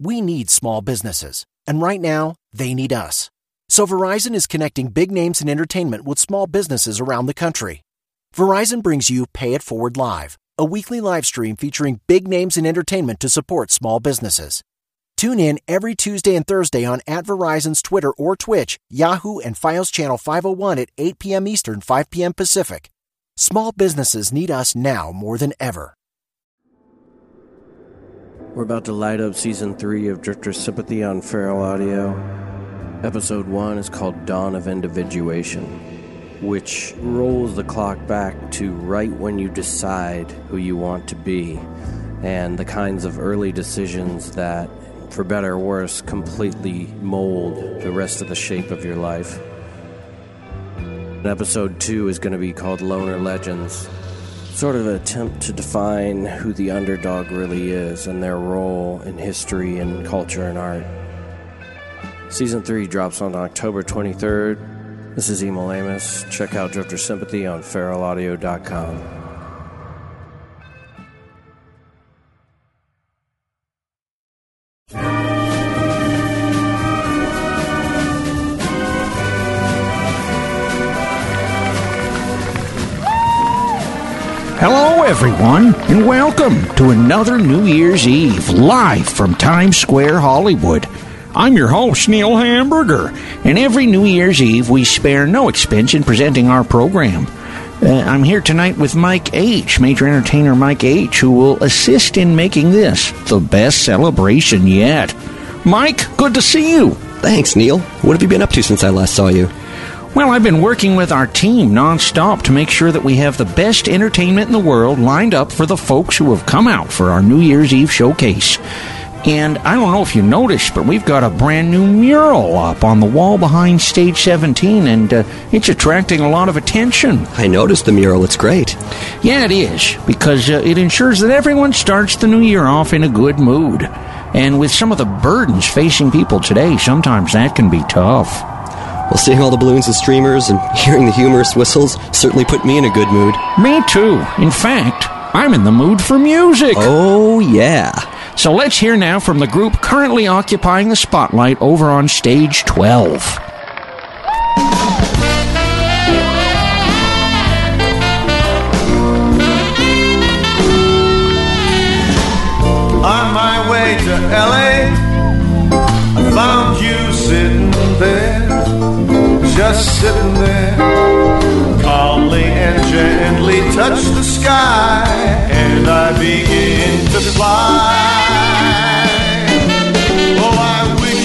We need small businesses, and right now, they need us. So Verizon is connecting big names in entertainment with small businesses around the country. Verizon brings you Pay It Forward Live, a weekly live stream featuring big names in entertainment to support small businesses. Tune in every Tuesday and Thursday on at Verizon's Twitter or Twitch, Yahoo, and Fios Channel 501 at 8 p.m. Eastern, 5 p.m. Pacific. Small businesses need us now more than ever. We're about to light up season three of Drifter Sympathy on Feral Audio. Episode one is called Dawn of Individuation, which rolls the clock back to right when you decide who you want to be and the kinds of early decisions that, for better or worse, completely mold the rest of the shape of your life. Episode two is going to be called Loner Legends sort of an attempt to define who the underdog really is and their role in history and culture and art. Season 3 drops on October 23rd. This is Emil Amos. Check out Drifter Sympathy on feralaudio.com. everyone, and welcome to another New Year's Eve live from Times Square, Hollywood. I'm your host, Neil Hamburger, and every New Year's Eve we spare no expense in presenting our program. Uh, I'm here tonight with Mike H., major entertainer Mike H., who will assist in making this the best celebration yet. Mike, good to see you. Thanks, Neil. What have you been up to since I last saw you? Well, I've been working with our team nonstop to make sure that we have the best entertainment in the world lined up for the folks who have come out for our New Year's Eve showcase. And I don't know if you noticed, but we've got a brand new mural up on the wall behind stage 17, and uh, it's attracting a lot of attention. I noticed the mural. It's great. Yeah, it is, because uh, it ensures that everyone starts the new year off in a good mood. And with some of the burdens facing people today, sometimes that can be tough. Well, seeing all the balloons and streamers and hearing the humorous whistles certainly put me in a good mood. Me too. In fact, I'm in the mood for music. Oh, yeah. So let's hear now from the group currently occupying the spotlight over on stage 12. Sitting there. Calmly and gently touch the sky, and I begin to fly. Oh, I wish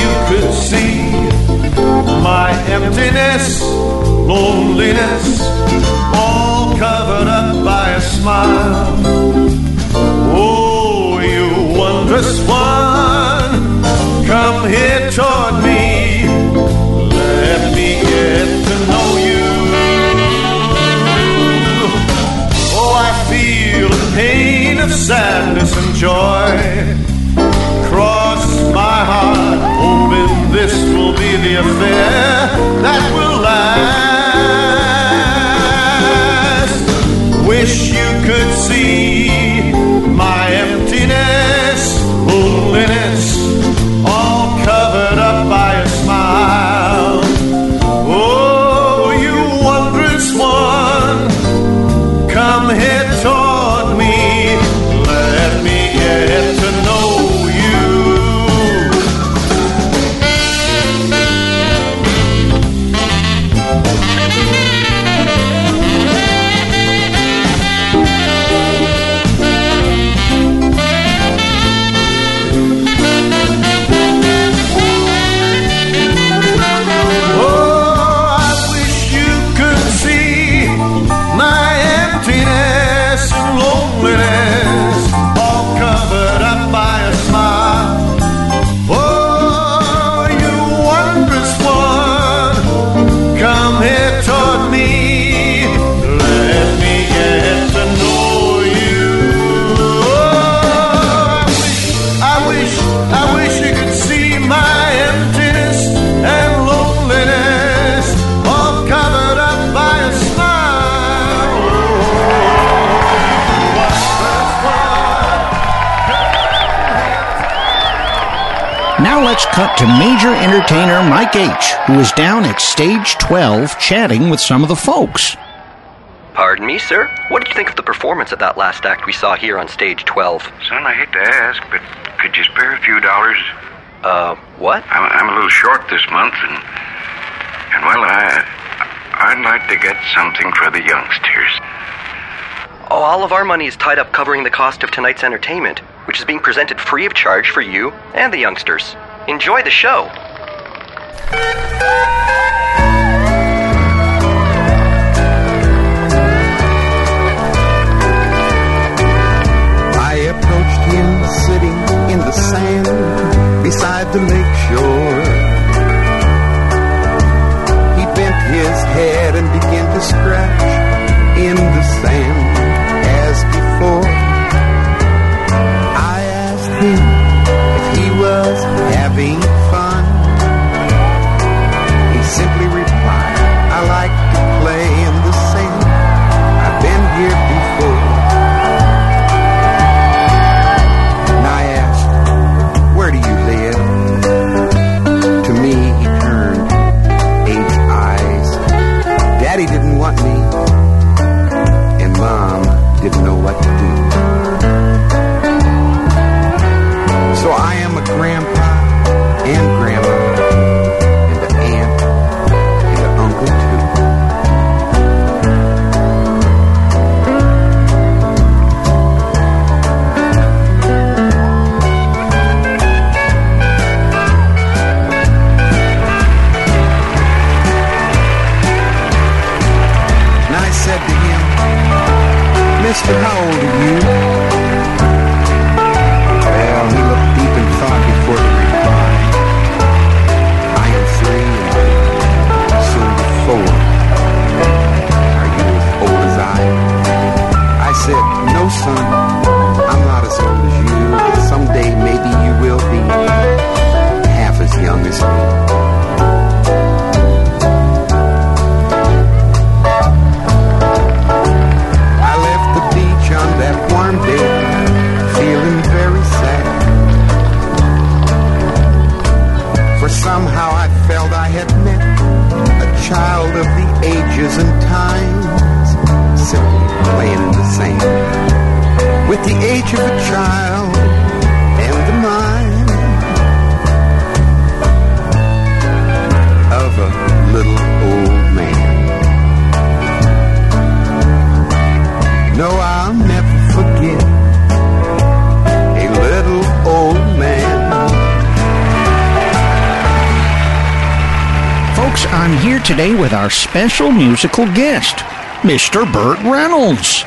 you could see my emptiness, loneliness, all covered up by a smile. Joy. Cross my heart, hoping this will be the affair that will last. To major entertainer Mike H., who is down at stage 12 chatting with some of the folks. Pardon me, sir? What did you think of the performance of that last act we saw here on stage 12? Son, I hate to ask, but could you spare a few dollars? Uh, what? I'm, I'm a little short this month, and, and well, I, I'd like to get something for the youngsters. Oh, all of our money is tied up covering the cost of tonight's entertainment, which is being presented free of charge for you and the youngsters. Enjoy the show. How old are you? Today with our special musical guest, Mr. Burt Reynolds.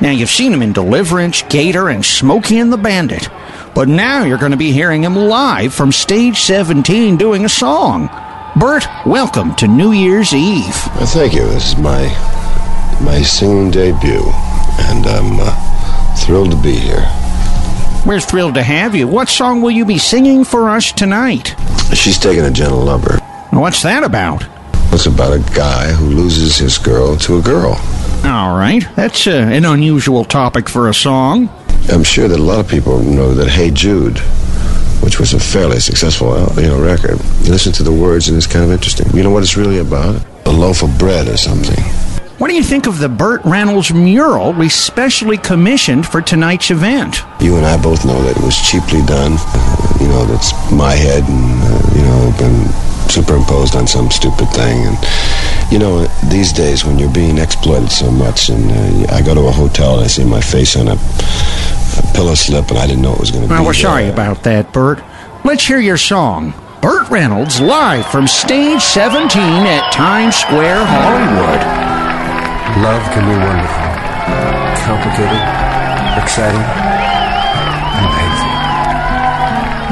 Now, you've seen him in Deliverance, Gator, and Smokey and the Bandit, but now you're going to be hearing him live from stage 17 doing a song. Burt, welcome to New Year's Eve. Well, thank you. This is my my singing debut, and I'm uh, thrilled to be here. We're thrilled to have you. What song will you be singing for us tonight? She's taking a gentle lover. What's that about? It's about a guy who loses his girl to a girl. All right, that's uh, an unusual topic for a song. I'm sure that a lot of people know that "Hey Jude," which was a fairly successful uh, you know record. Listen to the words, and it's kind of interesting. You know what it's really about? A loaf of bread or something. What do you think of the Burt Reynolds mural we specially commissioned for tonight's event? You and I both know that it was cheaply done. Uh, you know, that's my head, and uh, you know, been superimposed on some stupid thing. And you know, these days when you're being exploited so much, and uh, I go to a hotel and I see my face on a, a pillow slip, and I didn't know it was going to Well, be. we're there. sorry about that, Burt. Let's hear your song. Burt Reynolds live from stage 17 at Times Square, Hollywood. Love can be wonderful, complicated, exciting, and painful.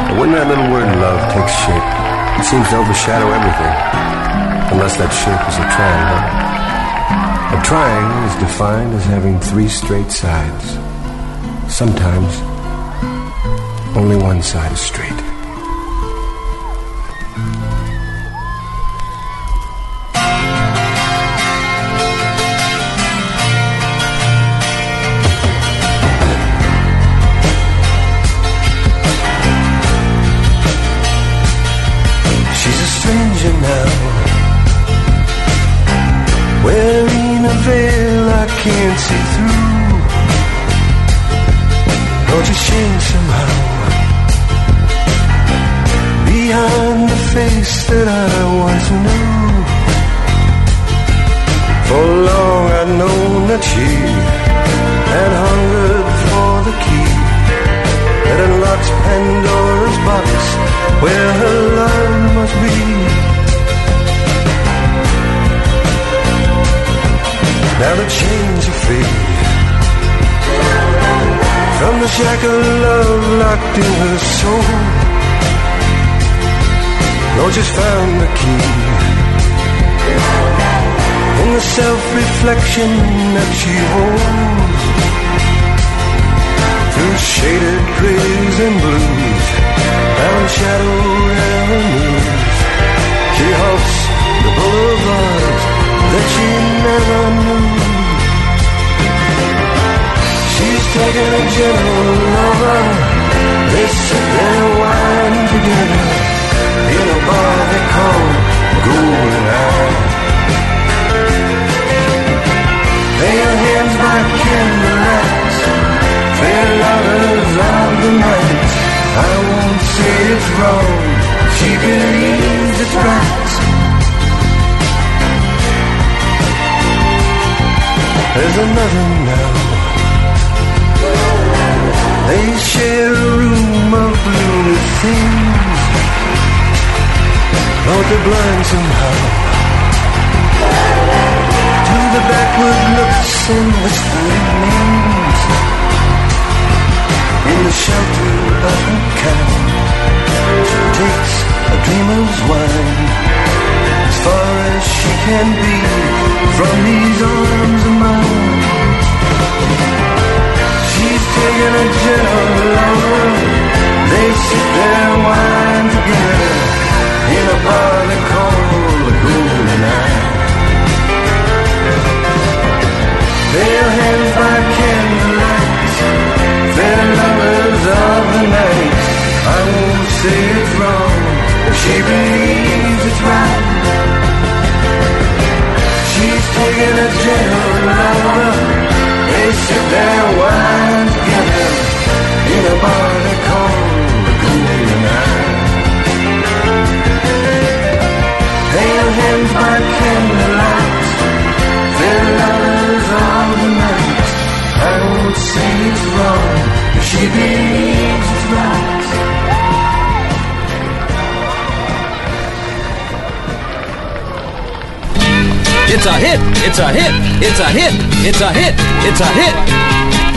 But when that little word love takes shape, it seems to overshadow everything. Unless that shape is a triangle. A triangle is defined as having three straight sides. Sometimes, only one side is straight. Veil I can't see through. Don't you shame somehow behind the face that I once knew. For long I'd known that she had hungered for the key that unlocks Pandora's box where her love must be. Now the chains are free from the shackle of love locked in her soul. Lord just found the key. In the self-reflection that she holds. Through shaded grays and blues, down shadowed avenues. She halts the boulevards that she never knew. She's taken a general lover. They sit there wine together in a bar they call Golden Eye. Pale hands by candlelight, fair lovers of the night. I won't say it's wrong, she believes There's another now. They share a room of blue things. Lord, they're blind somehow To the backward looks and whispering names In the shelter of her cabin takes a dreamer's wine far as she can be From these arms of mine She's taking a gentle lover They sit there wine together in a bar they call the Golden Eye. Pale hands by candlelight, fair lovers of the night. I won't say it's wrong, if she believes lover, they sit there wine together in a bar they call Golden Eye. Pale hands by candlelight, fair lovers of the night. I won't say it's wrong, she believes It's a hit! It's a hit! It's a hit! It's a hit! It's a hit! showstopper.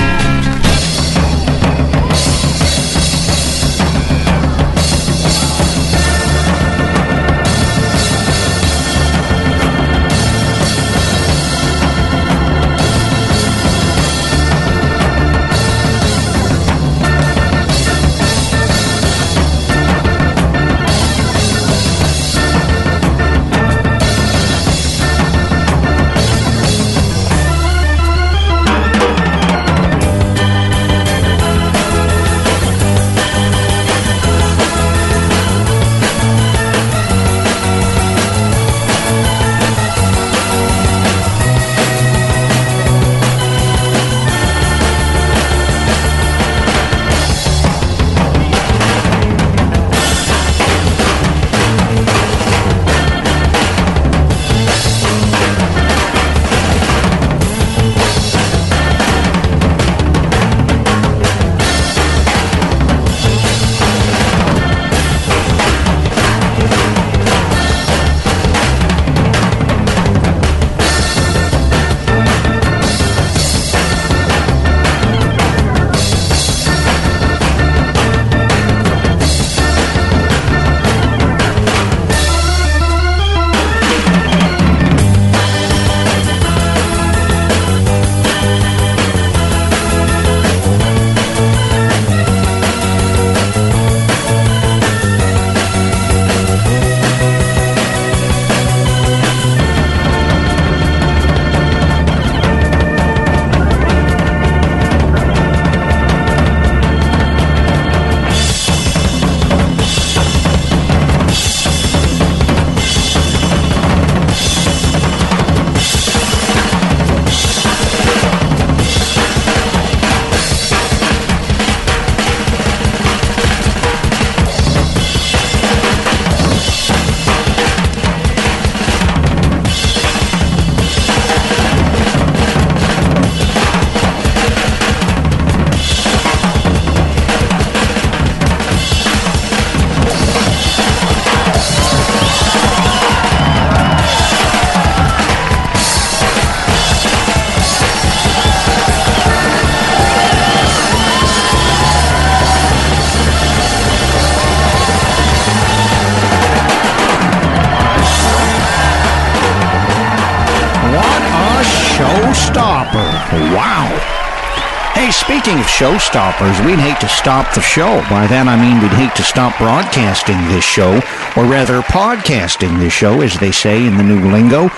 Showstoppers, we'd hate to stop the show. By that I mean we'd hate to stop broadcasting this show, or rather podcasting this show, as they say in the new lingo.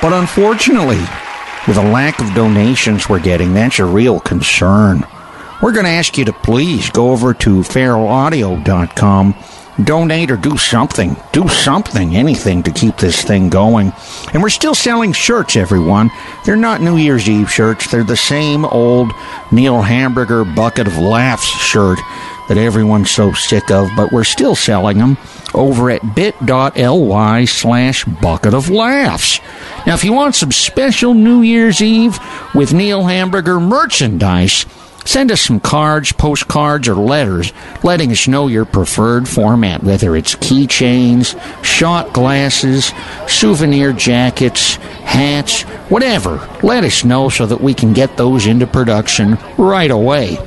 But unfortunately, with a lack of donations we're getting, that's a real concern. We're going to ask you to please go over to feralaudio.com, donate or do something. Do something, anything to keep this thing going. And we're still selling shirts, everyone. They're not New Year's Eve shirts. They're the same old Neil Hamburger Bucket of Laughs shirt that everyone's so sick of, but we're still selling them over at bit.ly slash bucket of laughs. Now, if you want some special New Year's Eve with Neil Hamburger merchandise, Send us some cards, postcards, or letters letting us know your preferred format, whether it's keychains, shot glasses, souvenir jackets, hats, whatever. Let us know so that we can get those into production right away.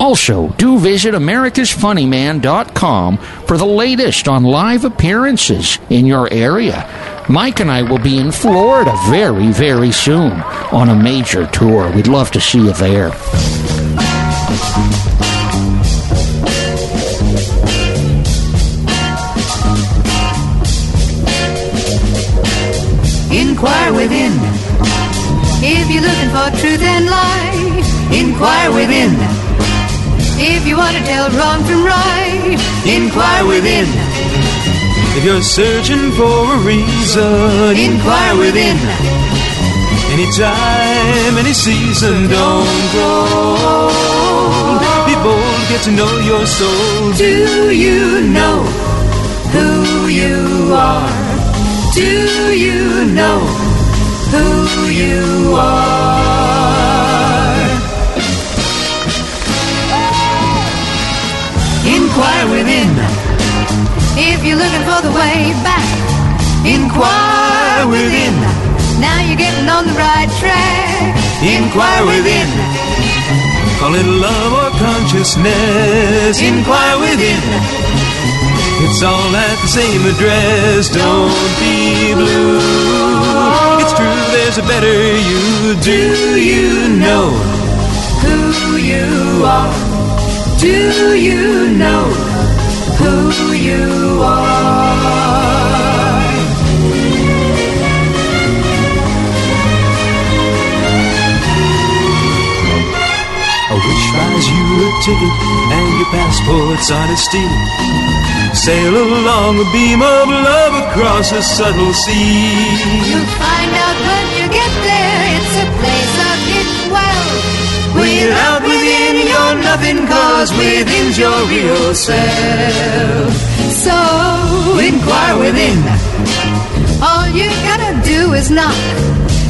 Also, do visit americasfunnyman.com for the latest on live appearances in your area. Mike and I will be in Florida very, very soon on a major tour. We'd love to see you there. Inquire within. If you're looking for truth and light, inquire within. If you want to tell wrong from right, inquire within. If you're searching for a reason, Inquire within. Anytime, any season, don't grow. Get to know your soul. Do you know who you are? Do you know who you are? Inquire within. If you're looking for the way back, inquire within. Now you're getting on the right track. Inquire within. Call it love or consciousness. Inquire within. It's all at the same address. Don't be blue. It's true, there's a better you. Do you know who you are? Do you know who you are? A ticket and your passport's honesty. Sail along a beam of love across a subtle sea. You'll find out when you get there, it's a place of hidden wealth. Without within, you're nothing, cause within's your real self. So, inquire within. All you gotta do is knock.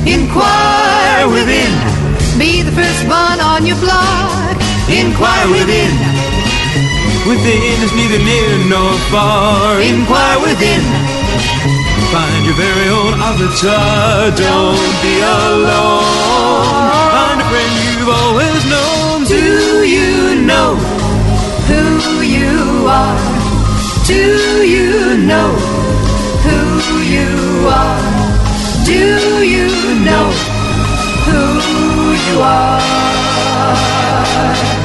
Inquire within. Be the first one on your block. Inquire within. Within is neither near nor far. Inquire within. Find your very own avatar. Don't be alone. Find a friend you've always known. Do you know who you are? Do you know who you are? Do you know who you are? Have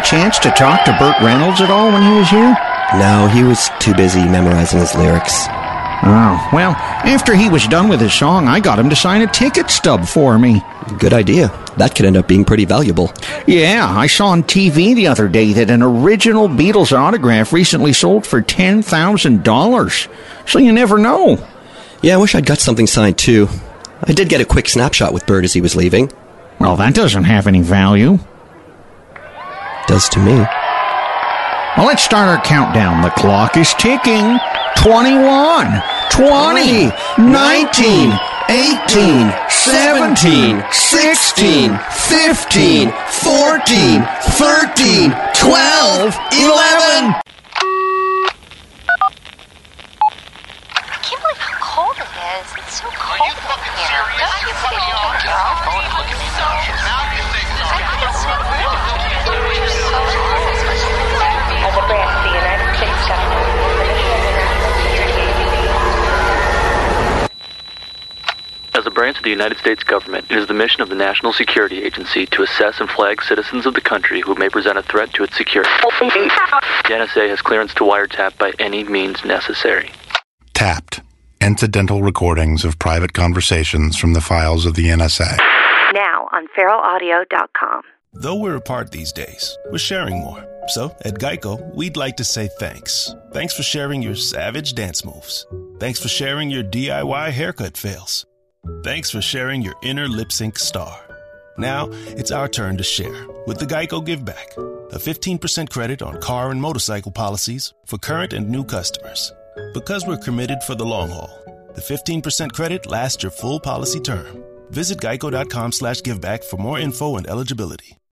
a chance to talk to Burt Reynolds at all when he was here? No, he was too busy memorizing his lyrics. Oh, well, after he was done with his song, I got him to sign a ticket stub for me. Good idea. That could end up being pretty valuable. Yeah, I saw on TV the other day that an original Beatles autograph recently sold for $10,000. So you never know. Yeah, I wish I'd got something signed too. I did get a quick snapshot with Burt as he was leaving. Well, that doesn't have any value. Does to me. Well, let's start our countdown. The clock is ticking. 21, 20, 19, 18, 17, 16, 15, 14, 13, 12, 11. Branch of the United States government, it is the mission of the National Security Agency to assess and flag citizens of the country who may present a threat to its security. The NSA has clearance to wiretap by any means necessary. Tapped. Incidental recordings of private conversations from the files of the NSA. Now on feralaudio.com. Though we're apart these days, we're sharing more. So, at Geico, we'd like to say thanks. Thanks for sharing your savage dance moves. Thanks for sharing your DIY haircut fails. Thanks for sharing your inner lip sync star. Now, it's our turn to share with the Geico Give Back, a 15% credit on car and motorcycle policies for current and new customers. Because we're committed for the long haul, the 15% credit lasts your full policy term. Visit geico.com slash giveback for more info and eligibility.